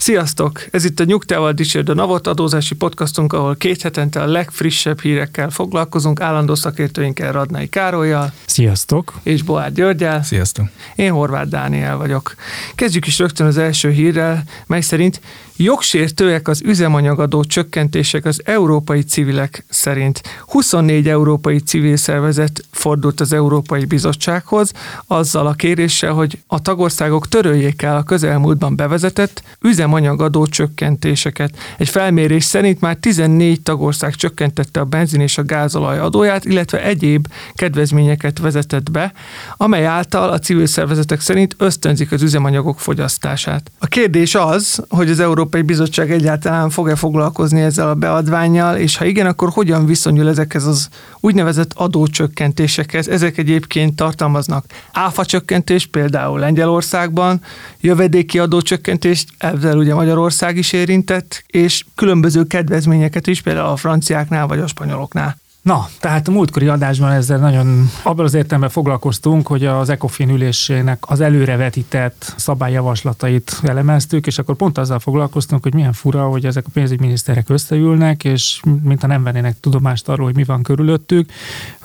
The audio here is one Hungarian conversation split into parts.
Sziasztok! Ez itt a Nyugtával Dicsérd a Navot adózási podcastunk, ahol két hetente a legfrissebb hírekkel foglalkozunk, állandó szakértőinkkel Radnai Károlyjal Sziasztok! és Boár Györgyel. Sziasztok! Én Horváth Dániel vagyok. Kezdjük is rögtön az első hírrel, mely szerint jogsértőek az üzemanyagadó csökkentések az európai civilek szerint. 24 európai civil szervezet fordult az Európai Bizottsághoz azzal a kéréssel, hogy a tagországok töröljék el a közelmúltban bevezetett üzemanyagadó csökkentéseket. Egy felmérés szerint már 14 tagország csökkentette a benzin és a gázolaj adóját, illetve egyéb kedvezményeket vezetett be, amely által a civil szervezetek szerint ösztönzik az üzemanyagok fogyasztását. A kérdés az, hogy az Európai Bizottság egyáltalán fog-e foglalkozni ezzel a beadványjal, és ha igen, akkor hogyan viszonyul ezekhez az úgynevezett adócsökkentésekhez. Ezek egyébként tartalmaznak áfacsökkentést, például Lengyelországban, jövedéki adócsökkentést, ezzel ugye Magyarország is érintett, és különböző kedvezményeket is, például a franciáknál vagy a spanyoloknál. Na, tehát a múltkori adásban ezzel nagyon abban az értelemben foglalkoztunk, hogy az ECOFIN ülésének az előrevetített szabályjavaslatait elemeztük, és akkor pont azzal foglalkoztunk, hogy milyen fura, hogy ezek a pénzügyminiszterek összeülnek, és mintha nem vennének tudomást arról, hogy mi van körülöttük,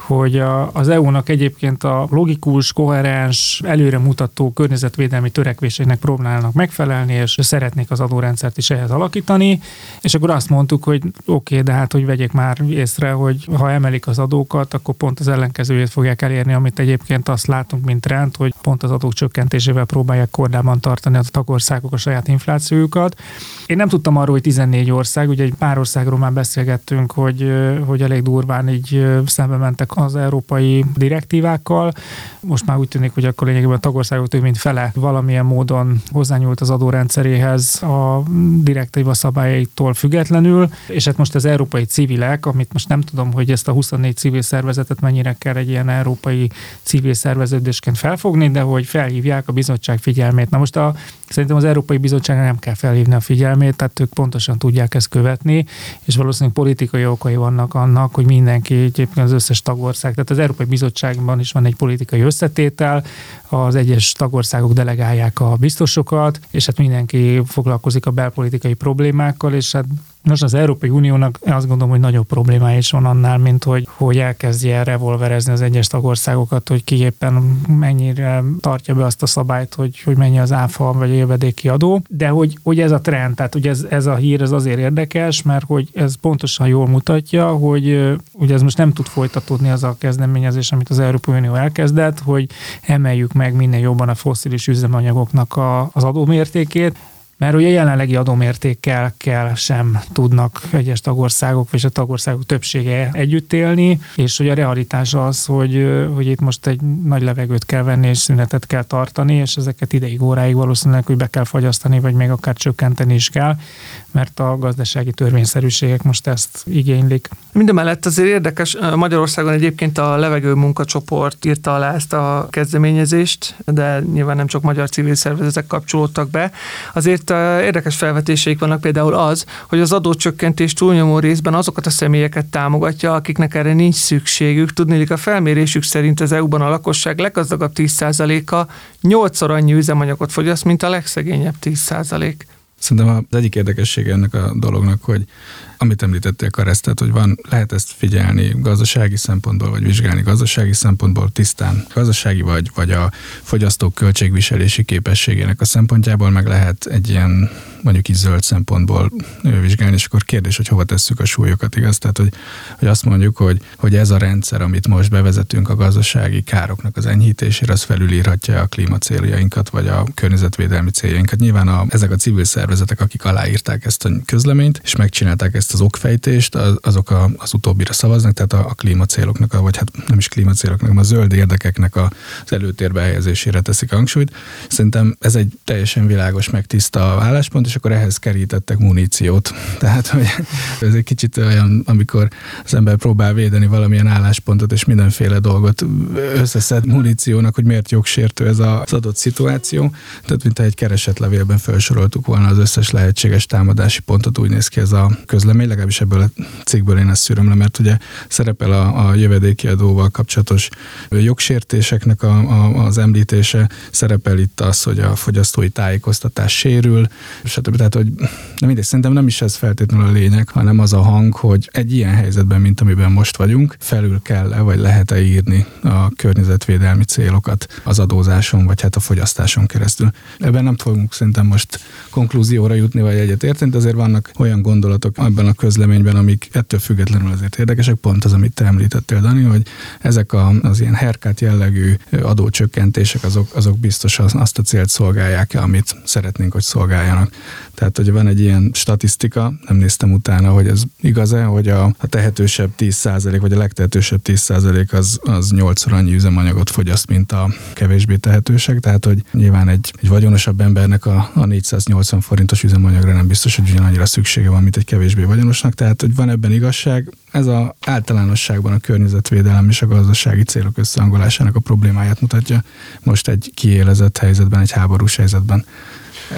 hogy a, az EU-nak egyébként a logikus, koherens, előremutató környezetvédelmi törekvéseinek próbálnak megfelelni, és szeretnék az adórendszert is ehhez alakítani, és akkor azt mondtuk, hogy oké, okay, de hát, hogy vegyék már észre, hogy ha emelik az adókat, akkor pont az ellenkezőjét fogják elérni, amit egyébként azt látunk, mint trend, hogy pont az adók csökkentésével próbálják kordában tartani a tagországok a saját inflációjukat. Én nem tudtam arról, hogy 14 ország, ugye egy pár országról már beszélgettünk, hogy, hogy elég durván így szembe mentek az európai direktívákkal. Most már úgy tűnik, hogy akkor lényegében a tagországok több mint fele valamilyen módon hozzányúlt az adórendszeréhez a direktíva szabályaitól függetlenül, és hát most az európai civilek, amit most nem tudom, hogy ezt a 24 civil szervezetet mennyire kell egy ilyen európai civil szerveződésként felfogni, de hogy felhívják a bizottság figyelmét. Na most a, szerintem az Európai Bizottság nem kell felhívni a figyelmét, tehát ők pontosan tudják ezt követni, és valószínűleg politikai okai vannak annak, hogy mindenki, egyébként az összes tagország, tehát az Európai Bizottságban is van egy politikai összetétel, az egyes tagországok delegálják a biztosokat, és hát mindenki foglalkozik a belpolitikai problémákkal, és hát most az Európai Uniónak azt gondolom, hogy nagyobb problémája is van annál, mint hogy, hogy elkezdje revolverezni az egyes tagországokat, hogy ki éppen mennyire tartja be azt a szabályt, hogy, hogy mennyi az áfa vagy a jövedéki adó. De hogy, hogy ez a trend, tehát hogy ez, ez a hír ez azért érdekes, mert hogy ez pontosan jól mutatja, hogy ugye ez most nem tud folytatódni az a kezdeményezés, amit az Európai Unió elkezdett, hogy emeljük meg minél jobban a fosszilis üzemanyagoknak a, az adómértékét, mert ugye jelenlegi adómértékkel kell sem tudnak egyes tagországok, és a tagországok többsége együtt élni, és hogy a realitás az, hogy, hogy itt most egy nagy levegőt kell venni, és szünetet kell tartani, és ezeket ideig, óráig valószínűleg, hogy be kell fagyasztani, vagy még akár csökkenteni is kell, mert a gazdasági törvényszerűségek most ezt igénylik. Mindemellett azért érdekes, Magyarországon egyébként a levegő munkacsoport írta alá ezt a kezdeményezést, de nyilván nem csak magyar civil szervezetek kapcsolódtak be. Azért érdekes felvetéseik vannak például az, hogy az adócsökkentés túlnyomó részben azokat a személyeket támogatja, akiknek erre nincs szükségük. Tudnélik a felmérésük szerint az EU-ban a lakosság leggazdagabb 10%-a 8-szor annyi üzemanyagot fogyaszt, mint a legszegényebb 10%. Szerintem az egyik érdekessége ennek a dolognak, hogy amit említettél Karesz, hogy van, lehet ezt figyelni gazdasági szempontból, vagy vizsgálni gazdasági szempontból tisztán gazdasági, vagy, vagy a fogyasztók költségviselési képességének a szempontjából, meg lehet egy ilyen mondjuk így zöld szempontból vizsgálni, és akkor kérdés, hogy hova tesszük a súlyokat, igaz? Tehát, hogy, hogy azt mondjuk, hogy, hogy ez a rendszer, amit most bevezetünk a gazdasági károknak az enyhítésére, az felülírhatja a klímacéljainkat, vagy a környezetvédelmi céljainkat. Nyilván a, ezek a civil szervezetek, akik aláírták ezt a közleményt, és megcsinálták ezt ezt az okfejtést, az, azok a, az utóbbira szavaznak, tehát a, a klímacéloknak, a, vagy hát nem is klímacéloknak, hanem a zöld érdekeknek a, az előtérbe helyezésére teszik hangsúlyt. Szerintem ez egy teljesen világos, meg tiszta álláspont, és akkor ehhez kerítettek muníciót. Tehát, hogy ez egy kicsit olyan, amikor az ember próbál védeni valamilyen álláspontot, és mindenféle dolgot összeszed muníciónak, hogy miért jogsértő ez az adott szituáció. Tehát, mint egy keresetlevélben felsoroltuk volna az összes lehetséges támadási pontot, úgy néz ki ez a közlemény, legalábbis ebből a cikkből én ezt szűröm le, mert ugye szerepel a, a jövedéki adóval kapcsolatos jogsértéseknek a, a, az említése, szerepel itt az, hogy a fogyasztói tájékoztatás sérül, stb. Tehát, hogy nem mindegy, szerintem nem is ez feltétlenül a lényeg, hanem az a hang, hogy egy ilyen helyzetben, mint amiben most vagyunk, felül kell-e, vagy lehet-e írni a környezetvédelmi célokat az adózáson, vagy hát a fogyasztáson keresztül. Ebben nem fogunk szerintem most konklúzióra jutni, vagy egyet érteni, azért vannak olyan gondolatok abban a közleményben, amik ettől függetlenül azért érdekesek, pont az, amit te említettél, Dani, hogy ezek a, az ilyen herkát jellegű adócsökkentések, azok, azok biztos azt a célt szolgálják, amit szeretnénk, hogy szolgáljanak. Tehát, hogy van egy ilyen statisztika, nem néztem utána, hogy ez igaz-e, hogy a, a tehetősebb 10% vagy a legtehetősebb 10% az, az 8 annyi üzemanyagot fogyaszt, mint a kevésbé tehetőség. Tehát, hogy nyilván egy, egy vagyonosabb embernek a, a 480 forintos üzemanyagra nem biztos, hogy ugyanannyira szüksége van, mint egy kevésbé vagyonosnak. Tehát, hogy van ebben igazság. Ez a általánosságban a környezetvédelem és a gazdasági célok összehangolásának a problémáját mutatja most egy kiélezett helyzetben, egy háborús helyzetben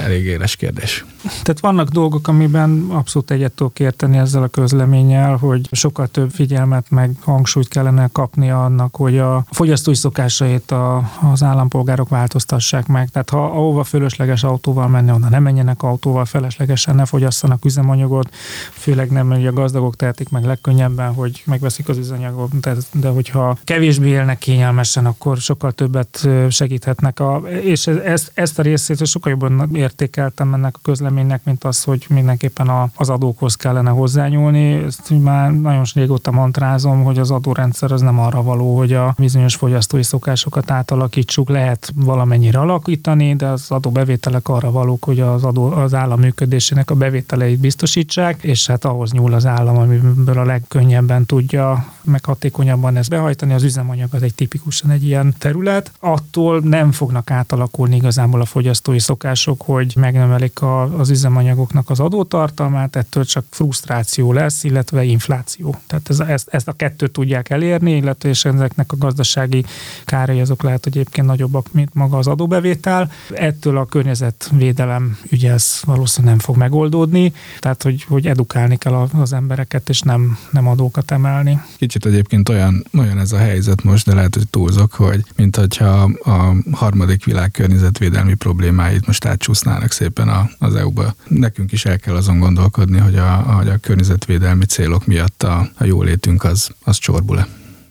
elég éles kérdés. Tehát vannak dolgok, amiben abszolút egyet tudok érteni ezzel a közleménnyel, hogy sokkal több figyelmet meg hangsúlyt kellene kapni annak, hogy a fogyasztói szokásait a, az állampolgárok változtassák meg. Tehát ha ahova fölösleges autóval menni, onnan nem menjenek autóval, feleslegesen ne fogyasszanak üzemanyagot, főleg nem, hogy a gazdagok tehetik meg legkönnyebben, hogy megveszik az üzemanyagot, de, de hogyha kevésbé élnek kényelmesen, akkor sokkal többet segíthetnek. A, és ezt, ezt a részét sokkal jobban értékeltem ennek a közleménynek, véleménynek, mint az, hogy mindenképpen a, az adókhoz kellene hozzányúlni. Ezt már nagyon régóta mantrázom, hogy az adórendszer az nem arra való, hogy a bizonyos fogyasztói szokásokat átalakítsuk, lehet valamennyire alakítani, de az adóbevételek arra valók, hogy az, adó, az állam működésének a bevételeit biztosítsák, és hát ahhoz nyúl az állam, amiből a legkönnyebben tudja meg hatékonyabban ezt behajtani. Az üzemanyag az egy tipikusan egy ilyen terület. Attól nem fognak átalakulni igazából a fogyasztói szokások, hogy megnövelik a, az üzemanyagoknak az adótartalmát, ettől csak frusztráció lesz, illetve infláció. Tehát ez, ezt, ezt a kettőt tudják elérni, illetve és ezeknek a gazdasági kárai azok lehet, hogy egyébként nagyobbak, mint maga az adóbevétel. Ettől a környezetvédelem ügye ez valószínűleg nem fog megoldódni, tehát hogy, hogy edukálni kell az embereket, és nem, nem adókat emelni. Kicsit egyébként olyan, olyan ez a helyzet most, de lehet, hogy túlzok, hogy mint hogyha a harmadik világ környezetvédelmi problémáit most átcsúsznának szépen az EU EU-ba. Nekünk is el kell azon gondolkodni, hogy a, hogy a környezetvédelmi célok miatt a, a jólétünk az, az csorbul-e.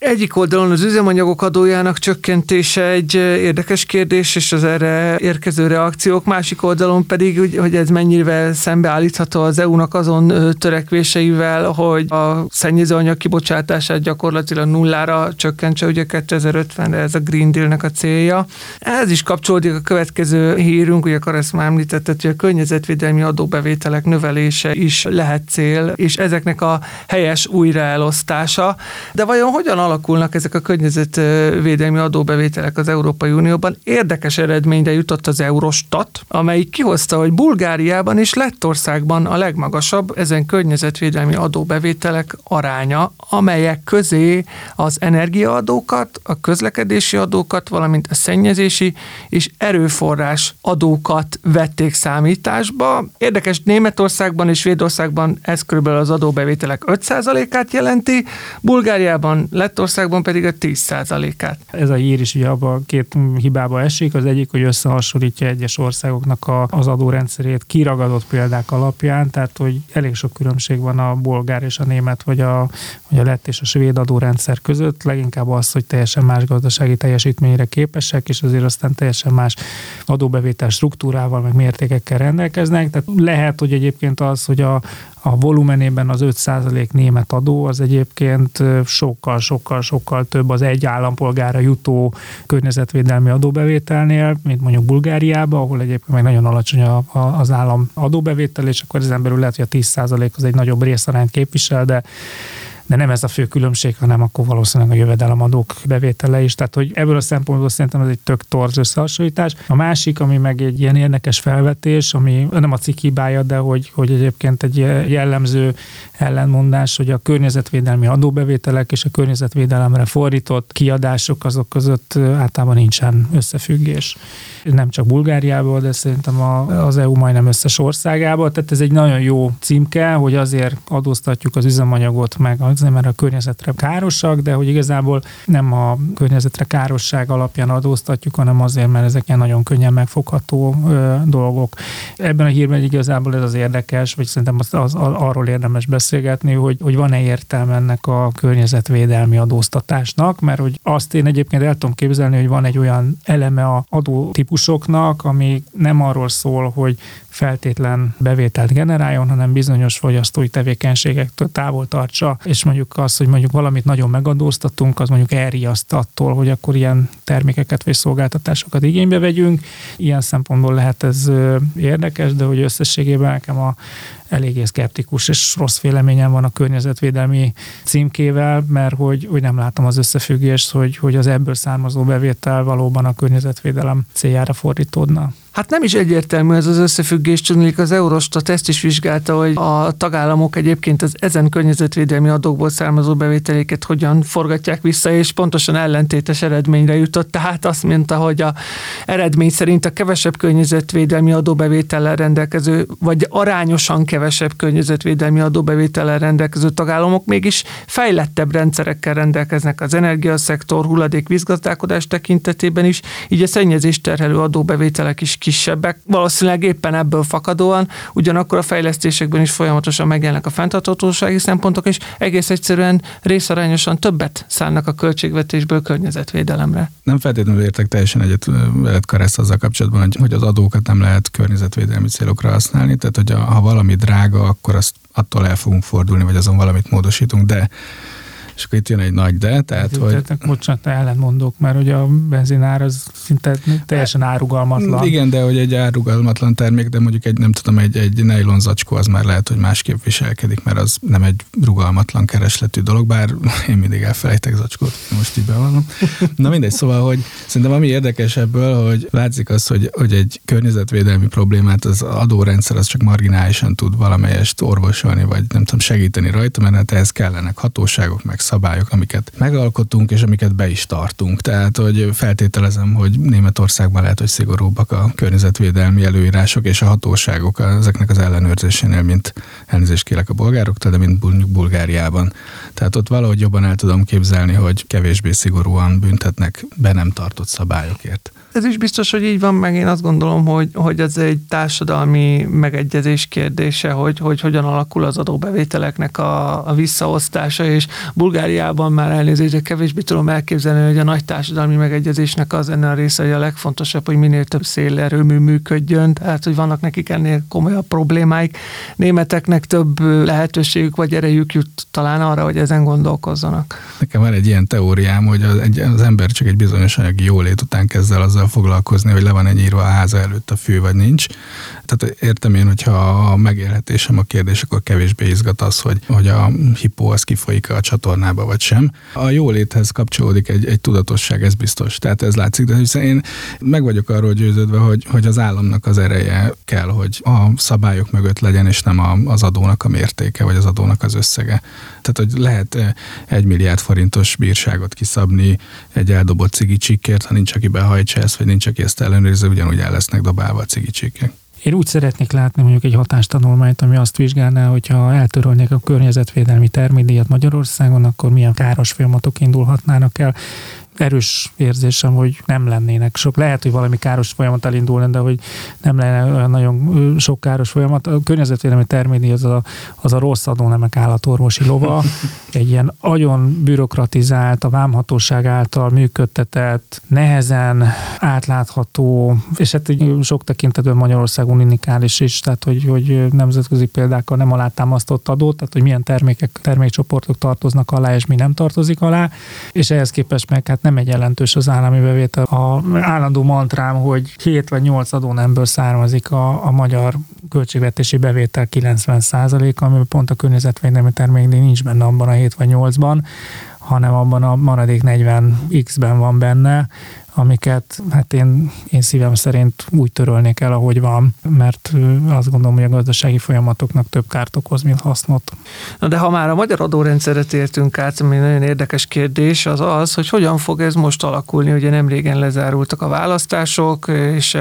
Egyik oldalon az üzemanyagok adójának csökkentése egy érdekes kérdés, és az erre érkező reakciók, másik oldalon pedig, hogy ez mennyire szembeállítható az EU-nak azon törekvéseivel, hogy a szennyezőanyag kibocsátását gyakorlatilag nullára csökkentse, ugye 2050-re ez a Green Deal-nek a célja. Ez is kapcsolódik a következő hírünk, ugye Karesz már említette, hogy a környezetvédelmi adóbevételek növelése is lehet cél, és ezeknek a helyes újraelosztása. De vajon hogyan alakulnak ezek a környezetvédelmi adóbevételek az Európai Unióban. Érdekes eredményre jutott az Eurostat, amelyik kihozta, hogy Bulgáriában és Lettországban a legmagasabb ezen környezetvédelmi adóbevételek aránya, amelyek közé az energiaadókat, a közlekedési adókat, valamint a szennyezési és erőforrás adókat vették számításba. Érdekes, Németországban és Svédországban ez körülbelül az adóbevételek 5%-át jelenti, Bulgáriában, lett Lettországban pedig a 10%-át. Ez a hír is ugye abban két hibába esik. Az egyik, hogy összehasonlítja egyes országoknak a, az adórendszerét kiragadott példák alapján, tehát hogy elég sok különbség van a bolgár és a német, vagy a, vagy a lett és a svéd adórendszer között. Leginkább az, hogy teljesen más gazdasági teljesítményre képesek, és azért aztán teljesen más adóbevétel struktúrával, meg mértékekkel rendelkeznek. Tehát lehet, hogy egyébként az, hogy a, a volumenében az 5% német adó az egyébként sokkal, sokkal, sokkal több az egy állampolgára jutó környezetvédelmi adóbevételnél, mint mondjuk Bulgáriában, ahol egyébként meg nagyon alacsony a, a, az állam adóbevétel, és akkor ezen belül lehet, hogy a 10% az egy nagyobb részarányt képvisel, de de nem ez a fő különbség, hanem akkor valószínűleg a jövedelemadók bevétele is. Tehát, hogy ebből a szempontból szerintem ez egy tök torz összehasonlítás. A másik, ami meg egy ilyen érdekes felvetés, ami nem a cikk hibája, de hogy, hogy egyébként egy jellemző ellenmondás, hogy a környezetvédelmi adóbevételek és a környezetvédelemre fordított kiadások azok között általában nincsen összefüggés. Nem csak Bulgáriában, de szerintem az EU majdnem összes országában. Tehát ez egy nagyon jó címke, hogy azért adóztatjuk az üzemanyagot, meg azért, mert a környezetre károsak, de hogy igazából nem a környezetre károsság alapján adóztatjuk, hanem azért, mert ezek ilyen nagyon könnyen megfogható ö, dolgok. Ebben a hírben igazából ez az érdekes, vagy szerintem az, az, arról érdemes beszélgetni, hogy, hogy van-e értelme ennek a környezetvédelmi adóztatásnak, mert hogy azt én egyébként el tudom képzelni, hogy van egy olyan eleme a adótípusoknak, ami nem arról szól, hogy feltétlen bevételt generáljon, hanem bizonyos fogyasztói tevékenységektől távol tartsa, és mondjuk az, hogy mondjuk valamit nagyon megadóztatunk, az mondjuk elriaszt attól, hogy akkor ilyen termékeket vagy szolgáltatásokat igénybe vegyünk. Ilyen szempontból lehet ez érdekes, de hogy összességében nekem a eléggé szkeptikus és rossz véleményem van a környezetvédelmi címkével, mert hogy, hogy nem látom az összefüggést, hogy, hogy az ebből származó bevétel valóban a környezetvédelem céljára fordítódna. Hát nem is egyértelmű ez az összefüggés, tudnék az Eurostat ezt is vizsgálta, hogy a tagállamok egyébként az ezen környezetvédelmi adókból származó bevételéket hogyan forgatják vissza, és pontosan ellentétes eredményre jutott. Tehát azt mondta, hogy a eredmény szerint a kevesebb környezetvédelmi adóbevétellel rendelkező, vagy arányosan kevesebb környezetvédelmi adóbevétellel rendelkező tagállamok mégis fejlettebb rendszerekkel rendelkeznek az energiaszektor, hulladék vízgazdálkodás tekintetében is, így a szennyezést terhelő adóbevételek is kisebbek, valószínűleg éppen ebből fakadóan, ugyanakkor a fejlesztésekben is folyamatosan megjelennek a fenntarthatósági szempontok, és egész egyszerűen részarányosan többet szállnak a költségvetésből környezetvédelemre. Nem feltétlenül értek teljesen egyet veled Karesz azzal kapcsolatban, hogy, az adókat nem lehet környezetvédelmi célokra használni, tehát hogy ha valami drága, akkor azt attól el fogunk fordulni, vagy azon valamit módosítunk, de és akkor itt jön egy nagy de, tehát hát, hogy... Tehát, bocsánat, ellentmondok, mert hogy a benzinár az szinte teljesen árugalmatlan. Igen, de hogy egy árugalmatlan termék, de mondjuk egy, nem tudom, egy, egy nylon zacskó az már lehet, hogy másképp viselkedik, mert az nem egy rugalmatlan keresletű dolog, bár én mindig elfelejtek zacskót, most így bevallom. Na mindegy, szóval, hogy szerintem ami érdekes ebből, hogy látszik az, hogy, hogy egy környezetvédelmi problémát az adórendszer az csak marginálisan tud valamelyest orvosolni, vagy nem tudom, segíteni rajta, mert hát ehhez kellenek hatóságok, meg szabályok, amiket megalkotunk, és amiket be is tartunk. Tehát, hogy feltételezem, hogy Németországban lehet, hogy szigorúbbak a környezetvédelmi előírások és a hatóságok ezeknek az ellenőrzésénél, mint elnézést kérek a bolgároktól, de mint Bulgáriában. Tehát ott valahogy jobban el tudom képzelni, hogy kevésbé szigorúan büntetnek be nem tartott szabályokért. Ez is biztos, hogy így van, meg én azt gondolom, hogy, hogy ez egy társadalmi megegyezés kérdése, hogy, hogy hogyan alakul az adóbevételeknek a, a visszaosztása, és Bulgáriában már elnézést, kevésbé tudom elképzelni, hogy a nagy társadalmi megegyezésnek az ennél a része, hogy a legfontosabb, hogy minél több szélerőmű működjön, tehát hogy vannak nekik ennél komolyabb problémáik. Németeknek több lehetőségük vagy erejük jut talán arra, hogy ezen gondolkozzanak. Nekem van egy ilyen teóriám, hogy az, egy, az ember csak egy bizonyos anyagi jólét után kezd el azzal foglalkozni, hogy le van egy írva a háza előtt a fű, vagy nincs. Tehát értem én, hogyha a megélhetésem a kérdés, akkor kevésbé izgat az, hogy, hogy a hipó az kifolyik a csatornába, vagy sem. A jóléthez kapcsolódik egy, egy tudatosság, ez biztos. Tehát ez látszik, de hiszen én meg vagyok arról győződve, hogy, hogy az államnak az ereje kell, hogy a szabályok mögött legyen, és nem a, az adónak a mértéke, vagy az adónak az összege. Tehát, hogy lehet egy milliárd forintos bírságot kiszabni egy eldobott cigicsikért, ha nincs, aki behajtsa ezt, vagy nincs, aki ezt ellenőrizze, ugyanúgy el lesznek dobálva a cigicsikek. Én úgy szeretnék látni mondjuk egy hatástanulmányt, ami azt vizsgálná, hogyha eltörölnék a környezetvédelmi termédíjat Magyarországon, akkor milyen káros folyamatok indulhatnának el erős érzésem, hogy nem lennének sok. Lehet, hogy valami káros folyamat elindulna, de hogy nem lenne olyan nagyon sok káros folyamat. A környezetvédelmi termédi az a, az a rossz adónemek állatorvosi lova. Egy ilyen nagyon bürokratizált, a vámhatóság által működtetett, nehezen átlátható, és hát sok tekintetben Magyarország unikális is, tehát hogy, hogy nemzetközi példákkal nem alátámasztott adó, tehát hogy milyen termékek, termékcsoportok tartoznak alá, és mi nem tartozik alá, és ehhez képest meg hát nem egy jelentős az állami bevétel. A állandó mantrám, hogy 7 vagy 8 adónemből származik a, a magyar költségvetési bevétel 90% ami pont a környezetvédelmi terméknél nincs benne abban a 7 vagy 8-ban, hanem abban a maradék 40 x-ben van benne, amiket hát én, én szívem szerint úgy törölnék el, ahogy van, mert azt gondolom, hogy a gazdasági folyamatoknak több kárt okoz, mint hasznot. Na de ha már a magyar adórendszerre tértünk át, ami nagyon érdekes kérdés, az az, hogy hogyan fog ez most alakulni. Ugye nem régen lezárultak a választások, és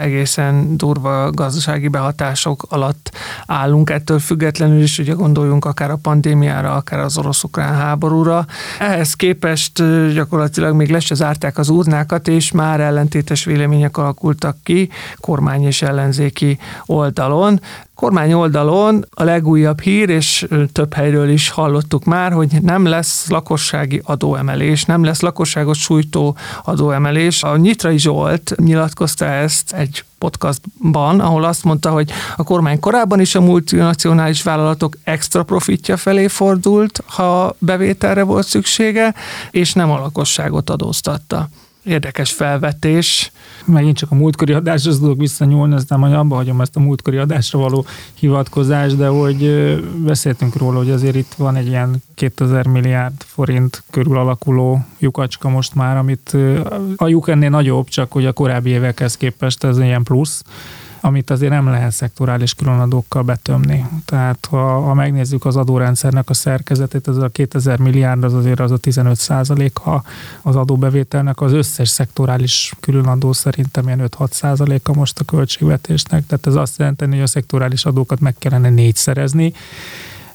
egészen durva gazdasági behatások alatt állunk ettől függetlenül is, ugye gondoljunk akár a pandémiára, akár az orosz-ukrán háborúra. Ehhez képest gyakorlatilag még le se zárták az urnák, vitákat, és már ellentétes vélemények alakultak ki kormány és ellenzéki oldalon. Kormány oldalon a legújabb hír, és több helyről is hallottuk már, hogy nem lesz lakossági adóemelés, nem lesz lakosságot sújtó adóemelés. A Nyitrai Zsolt nyilatkozta ezt egy podcastban, ahol azt mondta, hogy a kormány korábban is a multinacionális vállalatok extra profitja felé fordult, ha bevételre volt szüksége, és nem a lakosságot adóztatta. Érdekes felvetés. Megint csak a múltkori adáshoz tudok visszanyúlni, aztán majd abba hagyom ezt a múltkori adásra való hivatkozást, de hogy beszéltünk róla, hogy azért itt van egy ilyen 2000 milliárd forint körül alakuló lyukacska most már, amit a lyuk ennél nagyobb, csak hogy a korábbi évekhez képest ez ilyen plusz amit azért nem lehet szektorális különadókkal betömni. Tehát ha, ha megnézzük az adórendszernek a szerkezetét, ez a 2000 milliárd az azért az a 15 százaléka az adóbevételnek, az összes szektorális különadó szerintem ilyen 5-6 százaléka most a költségvetésnek, tehát ez azt jelenti, hogy a szektorális adókat meg kellene négyszerezni,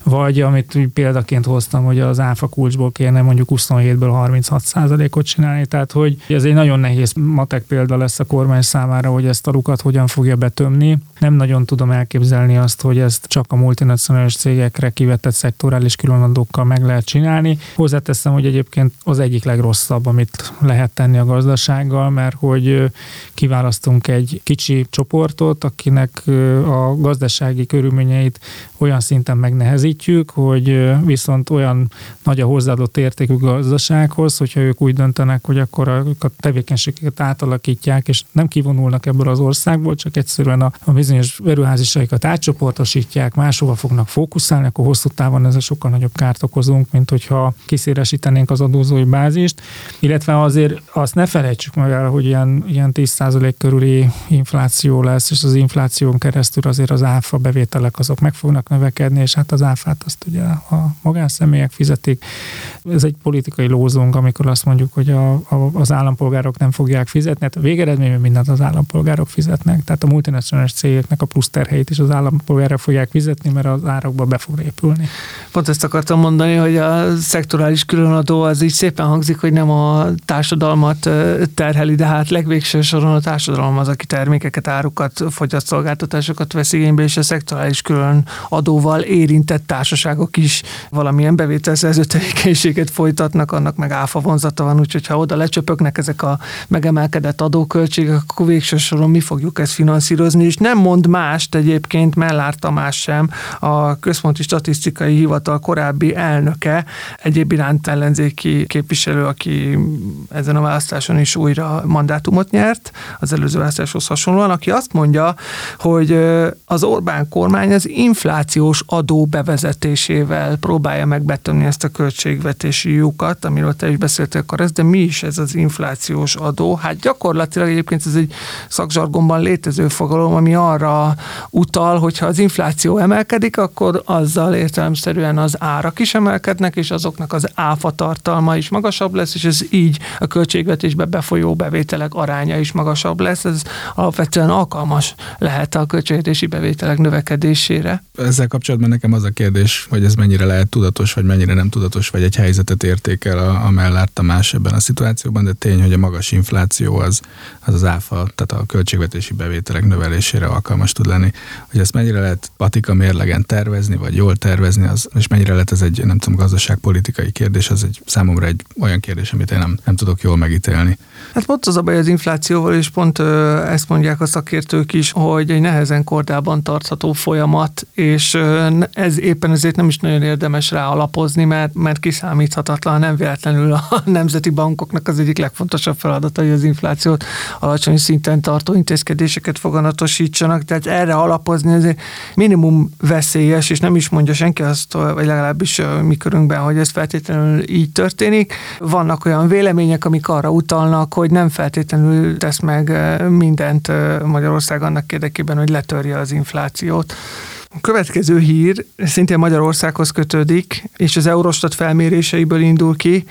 vagy amit példaként hoztam, hogy az áfa kulcsból kéne mondjuk 27-ből 36% ot csinálni, tehát hogy ez egy nagyon nehéz matek példa lesz a kormány számára, hogy ezt a lukat hogyan fogja betömni. Nem nagyon tudom elképzelni azt, hogy ezt csak a multinacionális cégekre kivetett szektorális különadókkal meg lehet csinálni. Hozzáteszem, hogy egyébként az egyik legrosszabb, amit lehet tenni a gazdasággal, mert hogy kiválasztunk egy kicsi csoportot, akinek a gazdasági körülményeit olyan szinten megnehezít, említjük, hogy viszont olyan nagy a hozzáadott értékű gazdasághoz, hogyha ők úgy döntenek, hogy akkor a, a tevékenységeket átalakítják, és nem kivonulnak ebből az országból, csak egyszerűen a, a bizonyos beruházásaikat átcsoportosítják, máshova fognak fókuszálni, akkor hosszú távon ezzel sokkal nagyobb kárt okozunk, mint hogyha kiszélesítenénk az adózói bázist, illetve azért azt ne felejtsük meg el, hogy ilyen, ilyen 10% körüli infláció lesz, és az infláción keresztül azért az áfa bevételek azok meg fognak növekedni, és hát az áfát azt ugye a magánszemélyek fizetik. Ez egy politikai lózunk, amikor azt mondjuk, hogy a, a, az állampolgárok nem fogják fizetni, hát a végeredményben mindent az állampolgárok fizetnek, tehát a multinacionális cégeknek a plusz terheit is az állampolgárok fogják fizetni, mert az árakba be fog épülni. Pont ezt akartam mondani, hogy a szektorális különadó az így szépen hangzik, hogy nem a társadalmat terheli, de hát legvégső soron a társadalom az, aki termékeket, árukat, fogyasztszolgáltatásokat vesz igénybe, és a szektorális külön adóval érintett társaságok is valamilyen bevételszerző tevékenységet folytatnak, annak meg áfa vonzata van, úgyhogy ha oda lecsöpöknek ezek a megemelkedett adóköltségek, akkor végső soron mi fogjuk ezt finanszírozni, és nem mond mást egyébként Mellár Tamás sem, a Központi Statisztikai Hivatal korábbi elnöke, egyéb iránt ellenzéki képviselő, aki ezen a választáson is újra mandátumot nyert, az előző választáshoz hasonlóan, aki azt mondja, hogy az Orbán kormány az inflációs adó bevezetésével próbálja meg betömni ezt a költségvetési lyukat, amiről te is beszéltél, Karesz, de mi is ez az inflációs adó? Hát gyakorlatilag egyébként ez egy szakzsargonban létező fogalom, ami arra utal, hogyha az infláció emelkedik, akkor azzal értelemszerűen az árak is emelkednek, és azoknak az áfa tartalma is magasabb lesz, és ez így a költségvetésbe befolyó bevételek aránya is magasabb lesz. Ez alapvetően alkalmas lehet a költségvetési bevételek növekedésére. Ez ezzel kapcsolatban nekem az a kérdés, hogy ez mennyire lehet tudatos, vagy mennyire nem tudatos, vagy egy helyzetet értékel a, a mellett a más ebben a szituációban, de tény, hogy a magas infláció az az, az áfa, tehát a költségvetési bevételek növelésére alkalmas tud lenni. Hogy ezt mennyire lehet patika mérlegen tervezni, vagy jól tervezni, az, és mennyire lehet ez egy, nem tudom, gazdaságpolitikai kérdés, az egy számomra egy olyan kérdés, amit én nem, nem tudok jól megítélni. Hát pont az a baj az inflációval, és pont ö, ezt mondják a szakértők is, hogy egy nehezen kordában tartható folyamat, és ö, ez éppen ezért nem is nagyon érdemes rá alapozni, mert, mert kiszámíthatatlan, nem véletlenül a nemzeti bankoknak az egyik legfontosabb feladata, hogy az inflációt alacsony szinten tartó intézkedéseket foganatosítsanak, tehát erre alapozni azért minimum veszélyes, és nem is mondja senki azt, vagy legalábbis mi körünkben, hogy ez feltétlenül így történik. Vannak olyan vélemények, amik arra utalnak, hogy nem feltétlenül tesz meg mindent Magyarország annak érdekében, hogy letörje az inflációt. A következő hír szintén Magyarországhoz kötődik, és az Eurostat felméréseiből indul ki,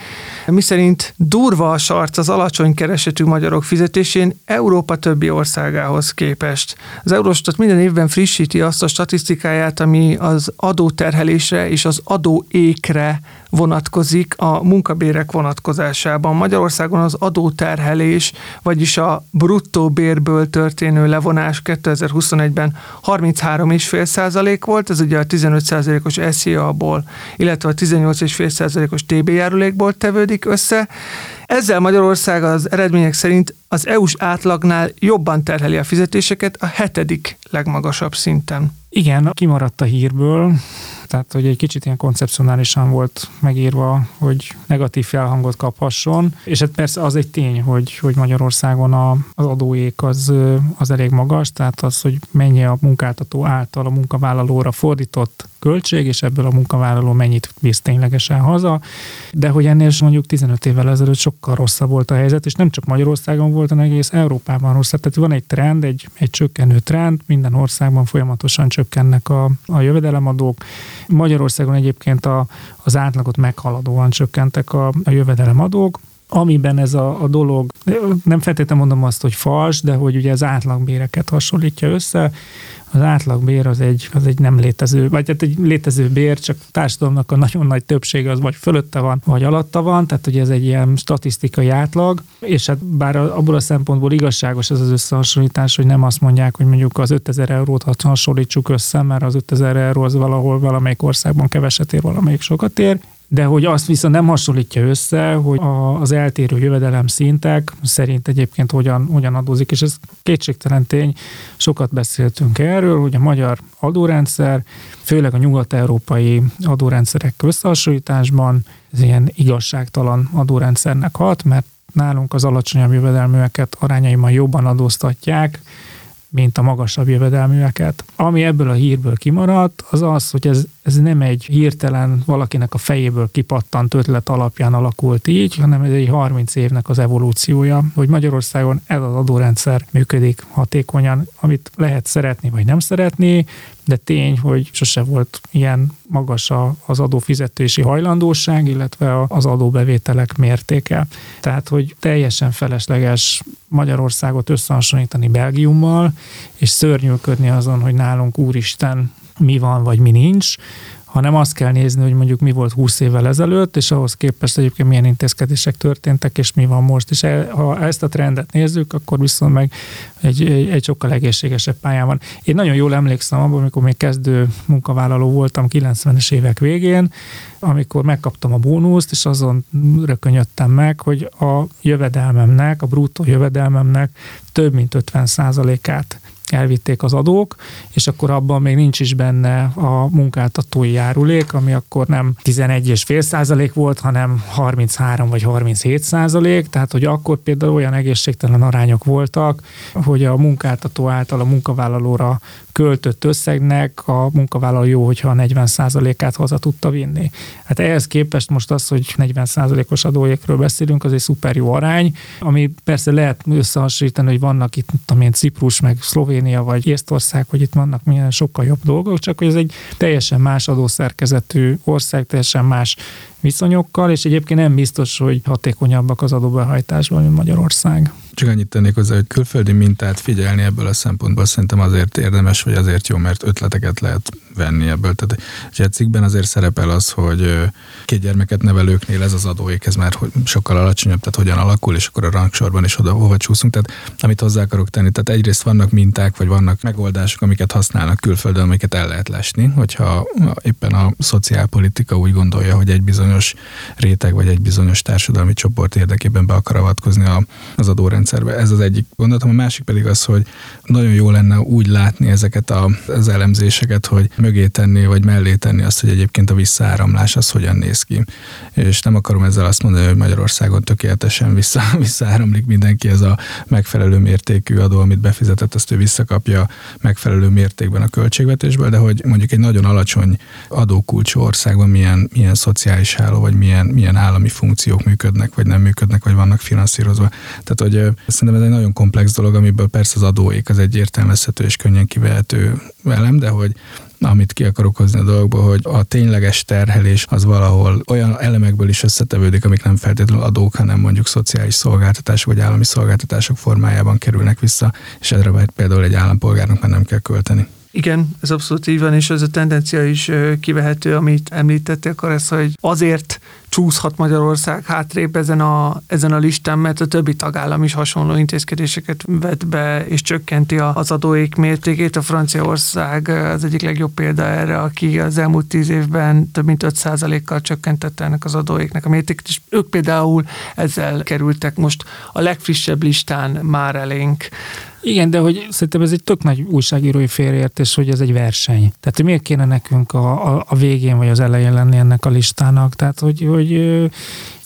miszerint durva a sarc az alacsony keresetű magyarok fizetésén Európa többi országához képest. Az Eurostat minden évben frissíti azt a statisztikáját, ami az adóterhelésre és az adóékre vonatkozik a munkabérek vonatkozásában. Magyarországon az adóterhelés, vagyis a bruttó bérből történő levonás 2021-ben 33,5 százalék volt, ez ugye a 15 százalékos SZIA-ból, illetve a 18,5 százalékos TB járulékból tevődik össze. Ezzel Magyarország az eredmények szerint az EU-s átlagnál jobban terheli a fizetéseket a hetedik legmagasabb szinten. Igen, kimaradt a hírből, tehát hogy egy kicsit ilyen koncepcionálisan volt megírva, hogy negatív felhangot kaphasson, és hát persze az egy tény, hogy, hogy Magyarországon a, az adóék az, az elég magas, tehát az, hogy mennyi a munkáltató által a munkavállalóra fordított költség, és ebből a munkavállaló mennyit visz ténylegesen haza, de hogy ennél mondjuk 15 évvel ezelőtt sokkal rosszabb volt a helyzet, és nem csak Magyarországon volt, hanem egész Európában rosszabb. Tehát van egy trend, egy, egy csökkenő trend, minden országban folyamatosan csökkennek a, a jövedelemadók. Magyarországon egyébként a, az átlagot meghaladóan csökkentek a, a jövedelemadók, amiben ez a, a dolog, nem feltétlenül mondom azt, hogy fals, de hogy ugye az átlagbéreket hasonlítja össze, az átlagbér az egy, az egy nem létező, vagy hát egy létező bér, csak a társadalomnak a nagyon nagy többsége az vagy fölötte van, vagy alatta van, tehát ugye ez egy ilyen statisztikai átlag, és hát bár abból a szempontból igazságos ez az összehasonlítás, hogy nem azt mondják, hogy mondjuk az 5000 eurót hasonlítsuk össze, mert az 5000 euró az valahol valamelyik országban keveset ér, valamelyik sokat ér, de hogy azt viszont nem hasonlítja össze, hogy az eltérő jövedelem szintek szerint egyébként hogyan, hogyan adózik, és ez kétségtelen tény, sokat beszéltünk erről, hogy a magyar adórendszer, főleg a nyugat-európai adórendszerek összehasonlításban ez ilyen igazságtalan adórendszernek hat, mert nálunk az alacsonyabb jövedelműeket arányaiban jobban adóztatják, mint a magasabb jövedelműeket. Ami ebből a hírből kimaradt, az az, hogy ez, ez nem egy hirtelen valakinek a fejéből kipattant ötlet alapján alakult így, hanem ez egy 30 évnek az evolúciója, hogy Magyarországon ez az adórendszer működik hatékonyan, amit lehet szeretni vagy nem szeretni, de tény, hogy sose volt ilyen magas az adófizetési hajlandóság, illetve az adóbevételek mértéke. Tehát, hogy teljesen felesleges Magyarországot összehasonlítani Belgiummal, és szörnyűködni azon, hogy nálunk úristen mi van, vagy mi nincs, hanem azt kell nézni, hogy mondjuk mi volt 20 évvel ezelőtt, és ahhoz képest egyébként milyen intézkedések történtek, és mi van most. És ha ezt a trendet nézzük, akkor viszont meg egy, egy, egy sokkal egészségesebb pályán van. Én nagyon jól emlékszem abban, amikor még kezdő munkavállaló voltam 90-es évek végén, amikor megkaptam a bónuszt, és azon rökönyödtem meg, hogy a jövedelmemnek, a bruttó jövedelmemnek több mint 50 át elvitték az adók, és akkor abban még nincs is benne a munkáltatói járulék, ami akkor nem 11,5 százalék volt, hanem 33 vagy 37 százalék, tehát hogy akkor például olyan egészségtelen arányok voltak, hogy a munkáltató által a munkavállalóra költött összegnek a munkavállaló jó, hogyha a 40 százalékát haza tudta vinni. Hát ehhez képest most az, hogy 40 százalékos adóékről beszélünk, az egy szuper jó arány, ami persze lehet összehasonlítani, hogy vannak itt, tudom én, Ciprus, meg Szlovénia, vagy Észtország, hogy itt vannak milyen sokkal jobb dolgok, csak hogy ez egy teljesen más adószerkezetű ország, teljesen más viszonyokkal, és egyébként nem biztos, hogy hatékonyabbak az adóbehajtásban, mint Magyarország. Csak annyit tennék hozzá, hogy külföldi mintát figyelni ebből a szempontból szerintem azért érdemes, vagy azért jó, mert ötleteket lehet venni ebből. Tehát a cikkben azért szerepel az, hogy két gyermeket nevelőknél ez az adóék, ez már sokkal alacsonyabb, tehát hogyan alakul, és akkor a rangsorban is oda hova csúszunk. Tehát amit hozzá akarok tenni, tehát egyrészt vannak minták, vagy vannak megoldások, amiket használnak külföldön, amiket el lehet lesni, hogyha éppen a szociálpolitika úgy gondolja, hogy egy bizonyos réteg, vagy egy bizonyos társadalmi csoport érdekében be akar avatkozni az adórendszerbe. Ez az egyik gondolatom. A másik pedig az, hogy nagyon jó lenne úgy látni ezeket az elemzéseket, hogy mögé tenni, vagy mellé tenni azt, hogy egyébként a visszaáramlás az hogyan néz ki. És nem akarom ezzel azt mondani, hogy Magyarországon tökéletesen vissza, visszaáramlik mindenki ez a megfelelő mértékű adó, amit befizetett, azt ő visszakapja megfelelő mértékben a költségvetésből, de hogy mondjuk egy nagyon alacsony adókulcsú országban milyen, milyen szociális háló, vagy milyen, milyen állami funkciók működnek, vagy nem működnek, vagy vannak finanszírozva. Tehát, hogy szerintem ez egy nagyon komplex dolog, amiből persze az adóék az egy értelmezhető és könnyen kivehető elem, de hogy amit ki akarok hozni a dolgokból, hogy a tényleges terhelés az valahol olyan elemekből is összetevődik, amik nem feltétlenül adók, hanem mondjuk szociális szolgáltatások vagy állami szolgáltatások formájában kerülnek vissza, és erre például egy állampolgárnak már nem kell költeni. Igen, ez abszolút így van, és ez a tendencia is kivehető, amit említettél, ez, hogy azért csúszhat Magyarország hátrébb ezen a, ezen a listán, mert a többi tagállam is hasonló intézkedéseket vet be, és csökkenti az adóék mértékét. A Franciaország az egyik legjobb példa erre, aki az elmúlt tíz évben több mint 5%-kal csökkentette ennek az adóéknek a mértékét, és ők például ezzel kerültek most a legfrissebb listán már elénk. Igen, de hogy szerintem ez egy tök nagy újságírói félreértés, hogy ez egy verseny. Tehát, miért kéne nekünk a, a, a végén vagy az elején lenni ennek a listának? Tehát, hogy, hogy hogy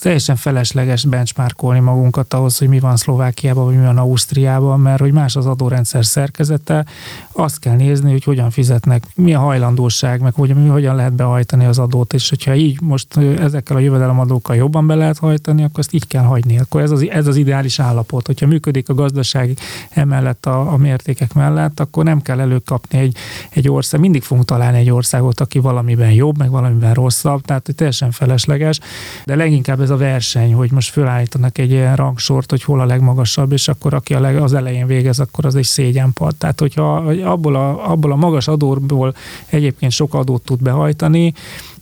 teljesen felesleges benchmarkolni magunkat ahhoz, hogy mi van Szlovákiában, vagy mi van Ausztriában, mert hogy más az adórendszer szerkezete, azt kell nézni, hogy hogyan fizetnek, mi a hajlandóság, meg hogy, hogyan lehet behajtani az adót, és hogyha így most ezekkel a jövedelemadókkal jobban be lehet hajtani, akkor ezt így kell hagyni. Akkor ez az, ez az ideális állapot. Hogyha működik a gazdaság emellett a, a mértékek mellett, akkor nem kell előkapni egy, egy ország. Mindig fogunk találni egy országot, aki valamiben jobb, meg valamiben rosszabb, tehát teljesen felesleges, de leginkább ez a verseny, hogy most fölállítanak egy ilyen rangsort, hogy hol a legmagasabb, és akkor aki a leg, az elején végez, akkor az egy szégyenpad. Tehát, hogyha abból a, abból a magas adóból egyébként sok adót tud behajtani,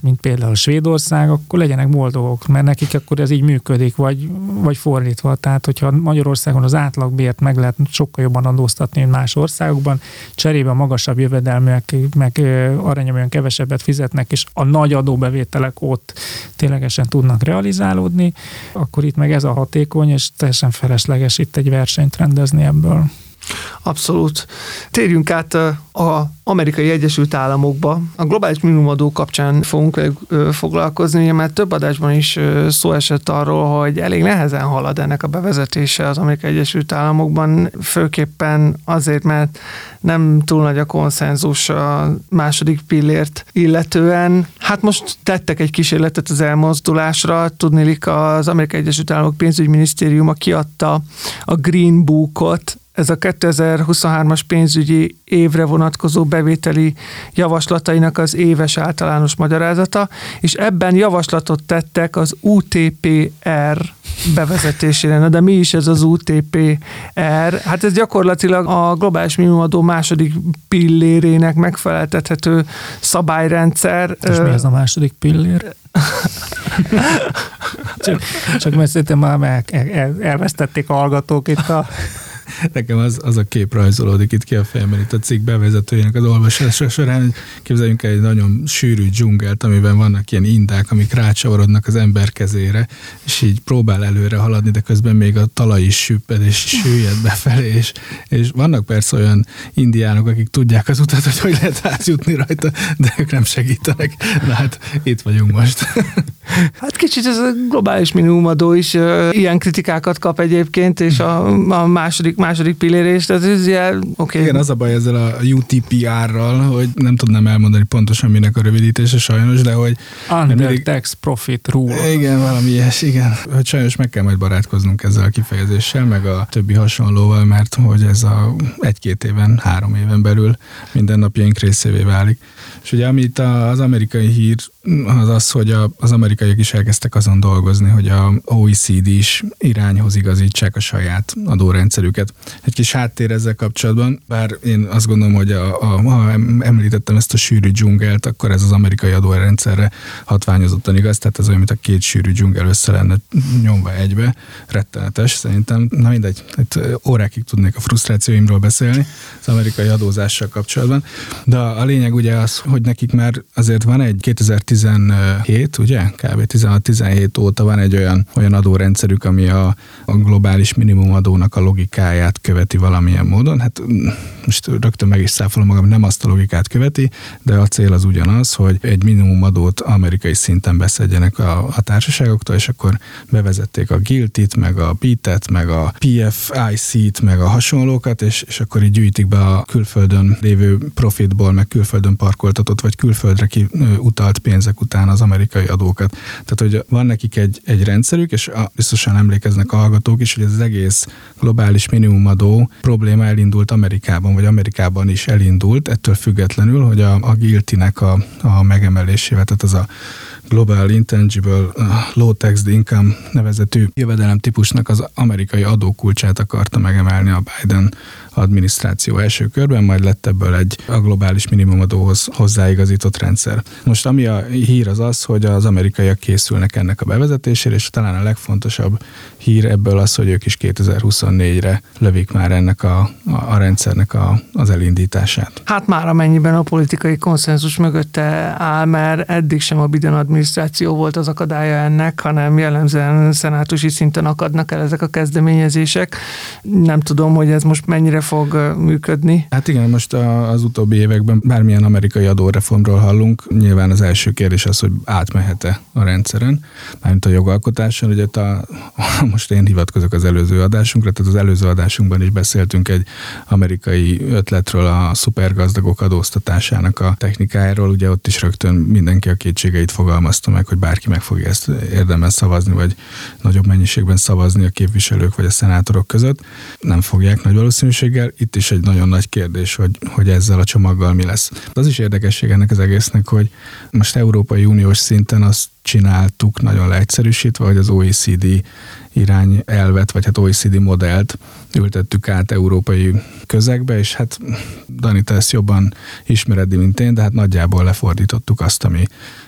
mint például Svédország, akkor legyenek boldogok, mert nekik akkor ez így működik, vagy, vagy fordítva. Tehát, hogyha Magyarországon az átlagbért meg lehet sokkal jobban adóztatni, mint más országokban, cserébe magasabb jövedelműek meg arányomban kevesebbet fizetnek, és a nagy adóbevételek ott ténylegesen tudnak realizálódni, akkor itt meg ez a hatékony, és teljesen felesleges itt egy versenyt rendezni ebből. Abszolút. Térjünk át a amerikai Egyesült Államokba. A globális minimumadó kapcsán fogunk foglalkozni, mert több adásban is szó esett arról, hogy elég nehezen halad ennek a bevezetése az Amerikai Egyesült Államokban, főképpen azért, mert nem túl nagy a konszenzus a második pillért illetően. Hát most tettek egy kísérletet az elmozdulásra, tudnélik az Amerikai Egyesült Államok pénzügyminisztériuma kiadta a Green Bookot, ez a 2023-as pénzügyi évre vonatkozó bevételi javaslatainak az éves általános magyarázata, és ebben javaslatot tettek az UTPR bevezetésére. Na de mi is ez az UTPR? Hát ez gyakorlatilag a globális minimumadó második pillérének megfeleltethető szabályrendszer. És mi ez a második pillér? csak, csak mert szerintem már el, el, elvesztették a hallgatók itt a Nekem az, az a kép rajzolódik itt ki a fejemben, itt a cikk bevezetőjének az olvasása során. Képzeljünk el egy nagyon sűrű dzsungelt, amiben vannak ilyen indák, amik rácsavarodnak az ember kezére, és így próbál előre haladni, de közben még a talaj is süpped, és süllyed befelé, és, és vannak persze olyan indiánok, akik tudják az utat, hogy hogy lehet átjutni rajta, de ők nem segítenek. Na hát itt vagyunk most. Hát kicsit ez a globális minimumadó is ilyen kritikákat kap egyébként, és a, a második, második pillérés, tehát ez ilyen, oké. Okay. Igen, az a baj ezzel a UTPR-ral, hogy nem tudnám elmondani pontosan minek a rövidítése sajnos, de hogy... Under mindig, tax profit rule. Igen, valami ilyes, igen. Hogy sajnos meg kell majd barátkoznunk ezzel a kifejezéssel, meg a többi hasonlóval, mert hogy ez a egy-két éven, három éven belül mindennapjaink részévé válik. És ugye amit az amerikai hír az az, hogy a, az amerikaiak is elkezdtek azon dolgozni, hogy a OECD is irányhoz igazítsák a saját adórendszerüket. Egy kis háttér ezzel kapcsolatban, bár én azt gondolom, hogy a, a, ha említettem ezt a sűrű dzsungelt, akkor ez az amerikai adórendszerre hatványozottan igaz, tehát ez olyan, mint a két sűrű dzsungel össze lenne nyomva egybe, rettenetes szerintem. Na mindegy, itt órákig tudnék a frusztrációimról beszélni az amerikai adózással kapcsolatban, de a lényeg ugye az, hogy nekik már azért van egy 2017, ugye? Kb. 16-17 óta van egy olyan, olyan adórendszerük, ami a, a globális minimumadónak a logikáját követi valamilyen módon. Hát most rögtön meg is száfolom magam, nem azt a logikát követi, de a cél az ugyanaz, hogy egy minimumadót amerikai szinten beszedjenek a, a társaságoktól, és akkor bevezették a Guiltit, meg a BIT-et, meg a PFIC-t, meg a hasonlókat, és, és akkor így gyűjtik be a külföldön lévő profitból, meg külföldön parkoltatott, vagy külföldre kiutalt pénzek után az amerikai adókat. Tehát, hogy van nekik egy, egy rendszerük, és a, biztosan emlékeznek a hallgatók is, hogy ez az egész globális minimumadó probléma elindult Amerikában, vagy Amerikában is elindult, ettől függetlenül, hogy a, a Guilty-nek a, a megemelésével, tehát az a Global Intangible Low Taxed Income nevezetű jövedelem típusnak az amerikai adókulcsát akarta megemelni a Biden adminisztráció első körben, majd lett ebből egy a globális minimumadóhoz hozzáigazított rendszer. Most ami a hír az az, hogy az amerikaiak készülnek ennek a bevezetésére, és talán a legfontosabb hír ebből az, hogy ők is 2024-re lövik már ennek a, a, a rendszernek a, az elindítását. Hát már amennyiben a politikai konszenzus mögötte áll, mert eddig sem a Biden adminisztráció volt az akadálya ennek, hanem jellemzően szenátusi szinten akadnak el ezek a kezdeményezések. Nem tudom, hogy ez most mennyire fog működni. Hát igen, most az utóbbi években bármilyen amerikai adóreformról hallunk, nyilván az első kérdés az, hogy átmehet-e a rendszeren, mármint a jogalkotáson. Ugye a, most én hivatkozok az előző adásunkra, tehát az előző adásunkban is beszéltünk egy amerikai ötletről a szupergazdagok adóztatásának a technikájáról, ugye ott is rögtön mindenki a kétségeit fogalmazta meg, hogy bárki meg fogja ezt érdemben szavazni, vagy nagyobb mennyiségben szavazni a képviselők vagy a szenátorok között. Nem fogják nagy valószínűséggel. Itt is egy nagyon nagy kérdés, hogy, hogy ezzel a csomaggal mi lesz. Az is érdekesség ennek az egésznek, hogy most Európai Uniós szinten azt csináltuk nagyon leegyszerűsítve, hogy az OECD irány elvet, vagy hát OECD modellt ültettük át európai közegbe, és hát Dani, te ezt jobban ismered, mint én, de hát nagyjából lefordítottuk azt, ami,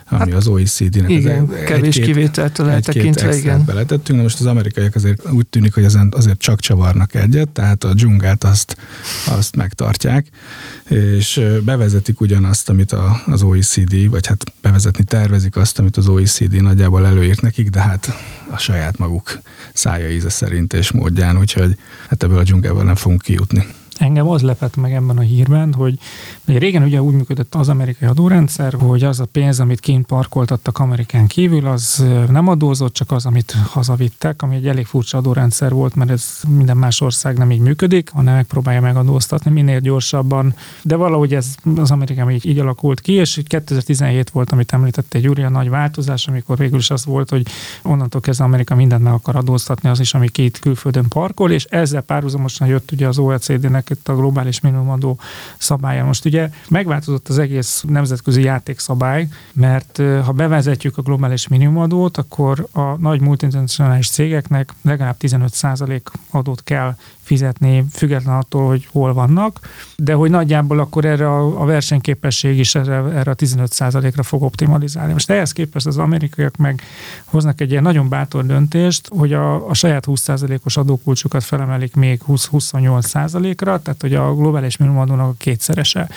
ami hát, az OECD-nek. Igen, az kevés egy kivételtől eltekintve, igen. Beletettünk, na most az amerikaiak azért úgy tűnik, hogy ezen azért csak csavarnak egyet, tehát a dzsungát azt, azt megtartják, és bevezetik ugyanazt, amit a, az OECD, vagy hát bevezetni tervezik azt, amit az OECD nagyjából előírt nekik, de hát a saját maguk szája íze szerint és módján, úgyhogy hát ebből a dzsungelből nem fogunk kijutni. Engem az lepett meg ebben a hírben, hogy ugye régen ugye úgy működött az amerikai adórendszer, hogy az a pénz, amit kint parkoltattak Amerikán kívül, az nem adózott, csak az, amit hazavittek, ami egy elég furcsa adórendszer volt, mert ez minden más ország nem így működik, hanem megpróbálja megadóztatni minél gyorsabban. De valahogy ez az Amerikában így, így alakult ki, és 2017 volt, amit említette egy a nagy változás, amikor végül is az volt, hogy onnantól kezdve Amerika mindent meg akar adóztatni, az is, ami két külföldön parkol, és ezzel párhuzamosan jött ugye az OECD-nek itt a globális minimumadó szabálya. Most ugye megváltozott az egész nemzetközi játékszabály, mert ha bevezetjük a globális minimumadót, akkor a nagy multinacionális cégeknek legalább 15% adót kell fizetni, független attól, hogy hol vannak, de hogy nagyjából akkor erre a, a versenyképesség is erre, erre a 15%-ra fog optimalizálni. Most ehhez képest az amerikaiak meg hoznak egy ilyen nagyon bátor döntést, hogy a, a saját 20%-os adókulcsukat felemelik még 20-28%-ra, tehát hogy a globális minimumadónak a kétszerese.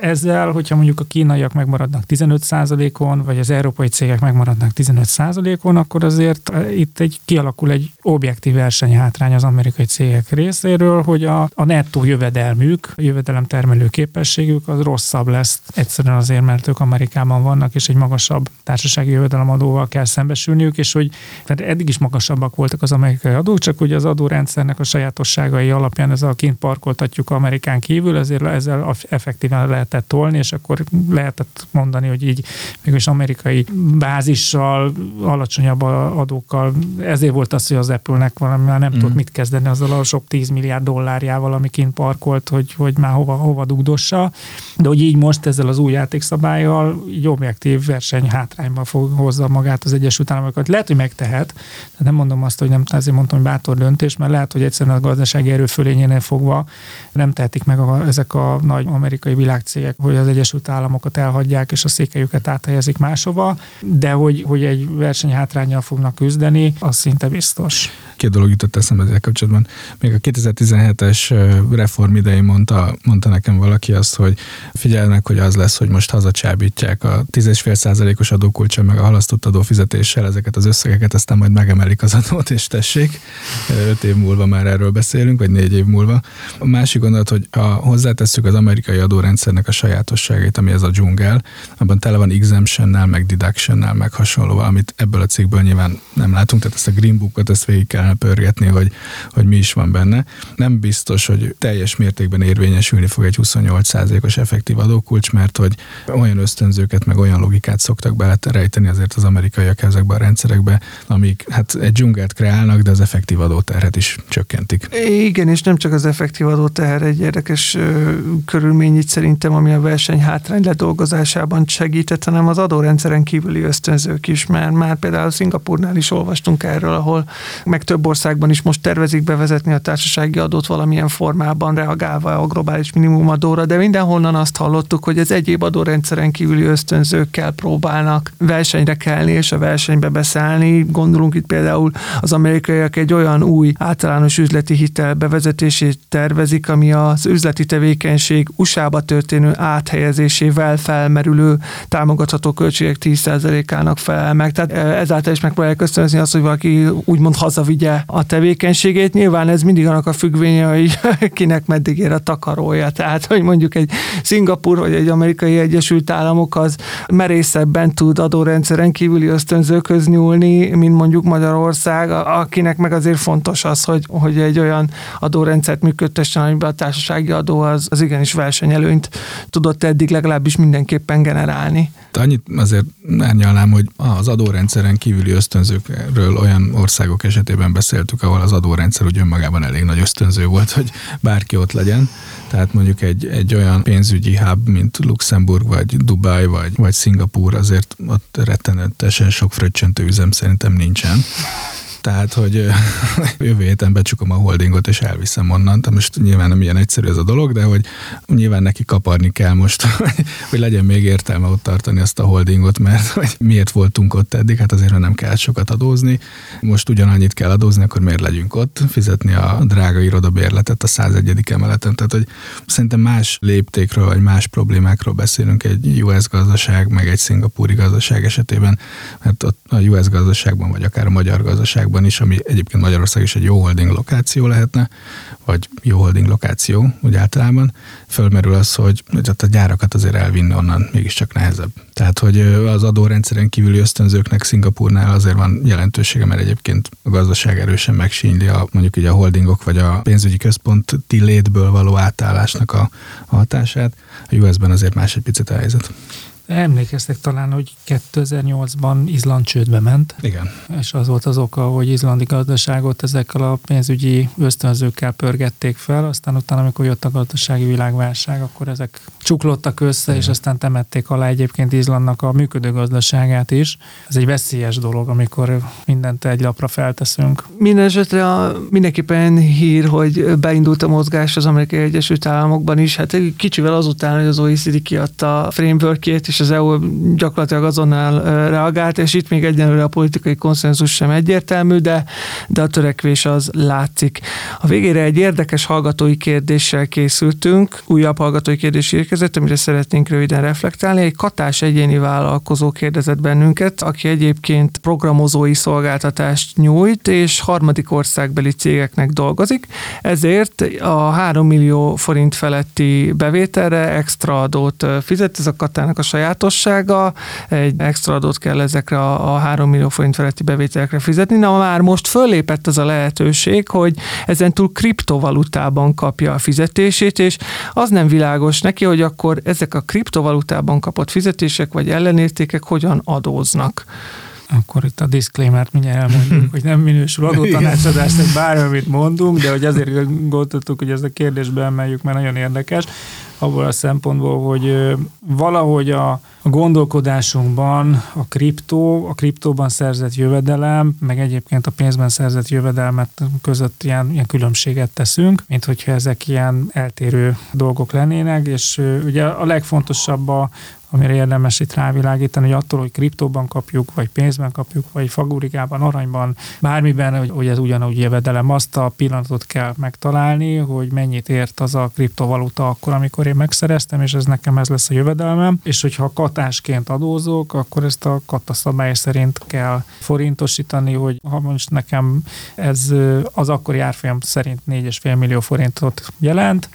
Ezzel, hogyha mondjuk a kínaiak megmaradnak 15%-on, vagy az európai cégek megmaradnak 15%-on, akkor azért eh, itt egy kialakul egy objektív versenyhátrány az amerikai cégek rész részéről, hogy a, a nettó jövedelmük, a jövedelem termelő képességük az rosszabb lesz egyszerűen azért, mert ők Amerikában vannak, és egy magasabb társasági jövedelemadóval kell szembesülniük, és hogy tehát eddig is magasabbak voltak az amerikai adók, csak ugye az adórendszernek a sajátosságai alapján ez a kint nyomtatjuk Amerikán kívül, ezért ezzel effektíven lehetett tolni, és akkor lehetett mondani, hogy így mégis amerikai bázissal, alacsonyabb adókkal, ezért volt az, hogy az Apple-nek valami már nem mm. tudott mit kezdeni azzal a sok 10 milliárd dollárjával, ami parkolt, hogy, hogy már hova, hova dugdossa. De hogy így most ezzel az új játékszabályjal így objektív verseny hátrányba fog hozza magát az Egyesült Államokat. Lehet, hogy megtehet, de nem mondom azt, hogy nem, ezért mondtam, hogy bátor döntés, mert lehet, hogy egyszerűen a gazdasági erőfölényénél fogva nem tehetik meg a, ezek a nagy amerikai világcégek, hogy az Egyesült Államokat elhagyják és a székelyüket áthelyezik máshova, de hogy, hogy egy versenyhátrányjal fognak küzdeni, az szinte biztos. Két dolog jutott eszembe ezzel kapcsolatban. Még a 2017-es reform idején mondta, mondta nekem valaki azt, hogy figyelnek, hogy az lesz, hogy most hazacsábítják a 10,5%-os adókulcsa meg a halasztott adófizetéssel ezeket az összegeket, aztán majd megemelik az adót, és tessék. Öt év múlva már erről beszélünk, vagy négy év múlva. A másik gondolat, hogy ha hozzátesszük az amerikai adórendszernek a sajátosságait, ami ez a dzsungel, abban tele van exemptionnel, meg deductionnel, meg hasonló, amit ebből a cikkből nyilván nem látunk, tehát ezt a Green Bookot, ezt végig kellene pörgetni, hogy, hogy mi is van benne. Nem biztos, hogy teljes mértékben érvényesülni fog egy 28%-os effektív adókulcs, mert hogy olyan ösztönzőket, meg olyan logikát szoktak bele rejteni azért az amerikaiak ezekbe a rendszerekbe, amik hát egy dzsungelt kreálnak, de az effektív adóterhet is csökkentik. Igen, és nem csak az effektív adóteher egy érdekes ö, körülmény itt szerintem, ami a verseny hátrány ledolgozásában segített, hanem az adórendszeren kívüli ösztönzők is, mert már például Szingapurnál is olvastunk erről, ahol meg több országban is most tervezik bevezetni a társasági adót valamilyen formában, reagálva a globális minimumadóra, de mindenhonnan azt hallottuk, hogy az egyéb adórendszeren kívüli ösztönzőkkel próbálnak versenyre kelni és a versenybe beszállni. Gondolunk itt például az amerikaiak egy olyan új általános üzleti hitel bevezetését tervezik, ami az üzleti tevékenység USA-ba történő áthelyezésével felmerülő támogatható költségek 10%-ának felel meg. Tehát ezáltal is megpróbálják ösztönözni azt, hogy valaki úgymond hazavigye a tevékenységét. Nyilván ez mindig annak a függvénye, hogy kinek meddig ér a takarója. Tehát, hogy mondjuk egy Szingapur vagy egy amerikai Egyesült Államok az merészebben tud adórendszeren kívüli ösztönzőköz nyúlni, mint mondjuk Magyarország, akinek meg azért fontos az, hogy, hogy egy olyan adórendszert működtessen, amiben a társasági adó az, az igenis versenyelőnyt tudott eddig legalábbis mindenképpen generálni. Annyit azért árnyalnám, hogy az adórendszeren kívüli ösztönzőkről olyan országok esetében beszéltük, ahol az adórendszer úgy önmagában elég nagy ösztönző volt, hogy bárki ott legyen. Tehát mondjuk egy, egy olyan pénzügyi hub, mint Luxemburg, vagy Dubai, vagy, vagy Szingapúr, azért ott rettenetesen sok fröccsöntő üzem szerintem nincsen. Tehát, hogy jövő héten becsukom a holdingot, és elviszem onnan. Tehát most nyilván nem ilyen egyszerű ez a dolog, de hogy nyilván neki kaparni kell most, hogy legyen még értelme ott tartani azt a holdingot, mert hogy miért voltunk ott eddig, hát azért nem kell sokat adózni. Most ugyanannyit kell adózni, akkor miért legyünk ott, fizetni a drága irodabérletet a 101. emeleten. Tehát, hogy szerintem más léptékről, vagy más problémákról beszélünk egy US gazdaság, meg egy szingapúri gazdaság esetében, mert ott a US gazdaságban, vagy akár a magyar gazdaság országban is, ami egyébként Magyarország is egy jó holding lokáció lehetne, vagy jó holding lokáció úgy általában, fölmerül az, hogy a gyárakat azért elvinni onnan mégiscsak nehezebb. Tehát, hogy az adórendszeren kívüli ösztönzőknek Szingapurnál azért van jelentősége, mert egyébként a gazdaság erősen megsínyli a, mondjuk így a holdingok vagy a pénzügyi központi létből való átállásnak a, a hatását. A US-ben azért más egy picit a helyzet. Emlékeztek talán, hogy 2008-ban Izland csődbe ment. Igen. És az volt az oka, hogy izlandi gazdaságot ezekkel a pénzügyi ösztönzőkkel pörgették fel, aztán utána, amikor jött a gazdasági világválság, akkor ezek csuklottak össze, és aztán temették alá egyébként Izlandnak a működő gazdaságát is. Ez egy veszélyes dolog, amikor mindent egy lapra felteszünk. Mindenesetre a, mindenképpen hír, hogy beindult a mozgás az Amerikai Egyesült Államokban is. Hát kicsivel azután, hogy az OECD kiadta a frameworkjét, és az EU gyakorlatilag azonnal reagált, és itt még egyenlőre a politikai konszenzus sem egyértelmű, de, de a törekvés az látszik. A végére egy érdekes hallgatói kérdéssel készültünk, újabb hallgatói kérdés érkezett, amire szeretnénk röviden reflektálni. Egy katás egyéni vállalkozó kérdezett bennünket, aki egyébként programozói szolgáltatást nyújt, és harmadik országbeli cégeknek dolgozik, ezért a 3 millió forint feletti bevételre extra adót fizet, ez a katának a saját sajátossága, egy extra adót kell ezekre a, a 3 millió forint feletti bevételekre fizetni. Na már most föllépett az a lehetőség, hogy ez ezentúl kriptovalutában kapja a fizetését, és az nem világos neki, hogy akkor ezek a kriptovalutában kapott fizetések vagy ellenértékek hogyan adóznak akkor itt a disclaimer-t mindjárt elmondjuk, hogy nem minősül adótanácsadásnak bármi, amit mondunk, de hogy azért gondoltuk, hogy ezt a kérdésbe emeljük, mert nagyon érdekes, abból a szempontból, hogy valahogy a, a gondolkodásunkban a kriptó, a kriptóban szerzett jövedelem, meg egyébként a pénzben szerzett jövedelmet között ilyen, ilyen különbséget teszünk, mint hogyha ezek ilyen eltérő dolgok lennének, és ugye a legfontosabb a, amire érdemes itt rávilágítani, hogy attól, hogy kriptóban kapjuk, vagy pénzben kapjuk, vagy fagurikában, aranyban, bármiben, hogy, hogy ez ugyanúgy jövedelem, azt a pillanatot kell megtalálni, hogy mennyit ért az a kriptovaluta akkor, amikor én megszereztem, és ez nekem ez lesz a jövedelmem, és hogyha katásként adózok, akkor ezt a kata szabály szerint kell forintosítani, hogy ha most nekem ez az akkori árfolyam szerint 4,5 millió forintot jelent,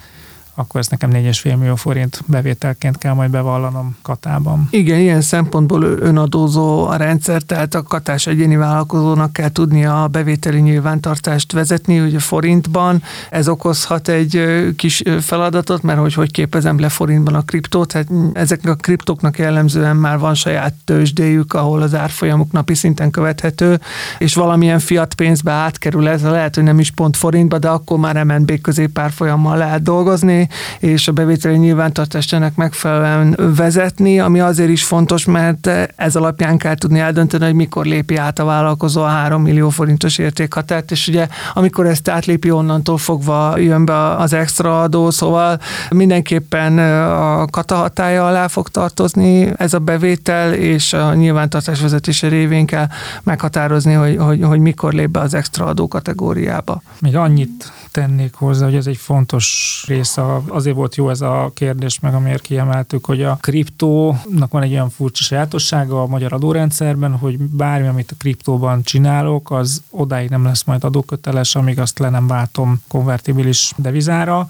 akkor ezt nekem 4,5 millió forint bevételként kell majd bevallanom katában. Igen, ilyen szempontból önadózó a rendszer, tehát a katás egyéni vállalkozónak kell tudnia a bevételi nyilvántartást vezetni, ugye forintban. Ez okozhat egy kis feladatot, mert hogy hogy képezem le forintban a kriptót, tehát ezek a kriptóknak jellemzően már van saját tőzsdéjük, ahol az árfolyamuk napi szinten követhető, és valamilyen fiat pénzbe átkerül ez, lehet, hogy nem is pont forintba, de akkor már MNB középárfolyammal lehet dolgozni, és a bevételi nyilvántartást ennek megfelelően vezetni, ami azért is fontos, mert ez alapján kell tudni eldönteni, hogy mikor lépi át a vállalkozó a 3 millió forintos értékhatárt, és ugye amikor ezt átlépi, onnantól fogva jön be az extra adó, szóval mindenképpen a kata hatája alá fog tartozni ez a bevétel, és a nyilvántartás vezetése révén kell meghatározni, hogy, hogy, hogy mikor lép be az extra adó kategóriába. Még annyit tennék hozzá, hogy ez egy fontos része. Azért volt jó ez a kérdés, meg amiért kiemeltük, hogy a kriptónak van egy olyan furcsa sajátossága a magyar adórendszerben, hogy bármi, amit a kriptóban csinálok, az odáig nem lesz majd adóköteles, amíg azt le nem váltom konvertibilis devizára.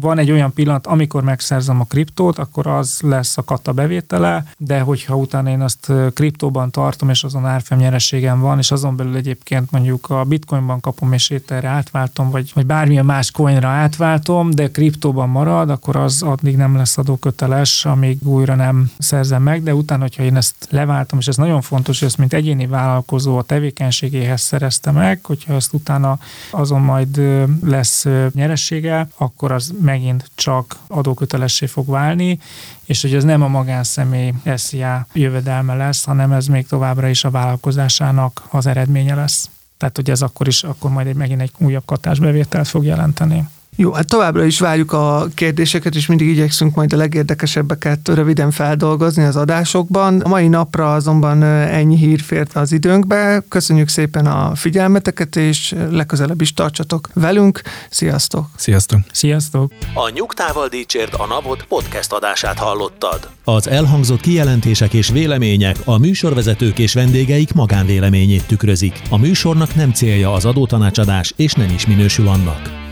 Van egy olyan pillanat, amikor megszerzem a kriptót, akkor az lesz a kata bevétele, de hogyha utána én azt kriptóban tartom, és azon árfolyam nyereségem van, és azon belül egyébként mondjuk a bitcoinban kapom, és ételre átváltom, vagy, vagy bármilyen más coinra átváltom, de kriptóban marad, akkor az addig nem lesz adóköteles, amíg újra nem szerzem meg, de utána, hogyha én ezt leváltom, és ez nagyon fontos, hogy ezt mint egyéni vállalkozó a tevékenységéhez szerezte meg, hogyha ezt utána azon majd lesz nyeressége, akkor az megint csak adókötelessé fog válni, és hogy ez nem a magánszemély SZIA jövedelme lesz, hanem ez még továbbra is a vállalkozásának az eredménye lesz. Tehát, hogy ez akkor is, akkor majd egy, megint egy újabb katásbevételt fog jelenteni. Jó, hát továbbra is várjuk a kérdéseket, és mindig igyekszünk majd a legérdekesebbeket röviden feldolgozni az adásokban. A mai napra azonban ennyi hír fért az időnkbe. Köszönjük szépen a figyelmeteket, és legközelebb is tartsatok velünk. Sziasztok! Sziasztok! Sziasztok! A Nyugtával Dícsért a Napot podcast adását hallottad. Az elhangzott kijelentések és vélemények a műsorvezetők és vendégeik magánvéleményét tükrözik. A műsornak nem célja az adótanácsadás, és nem is minősül annak.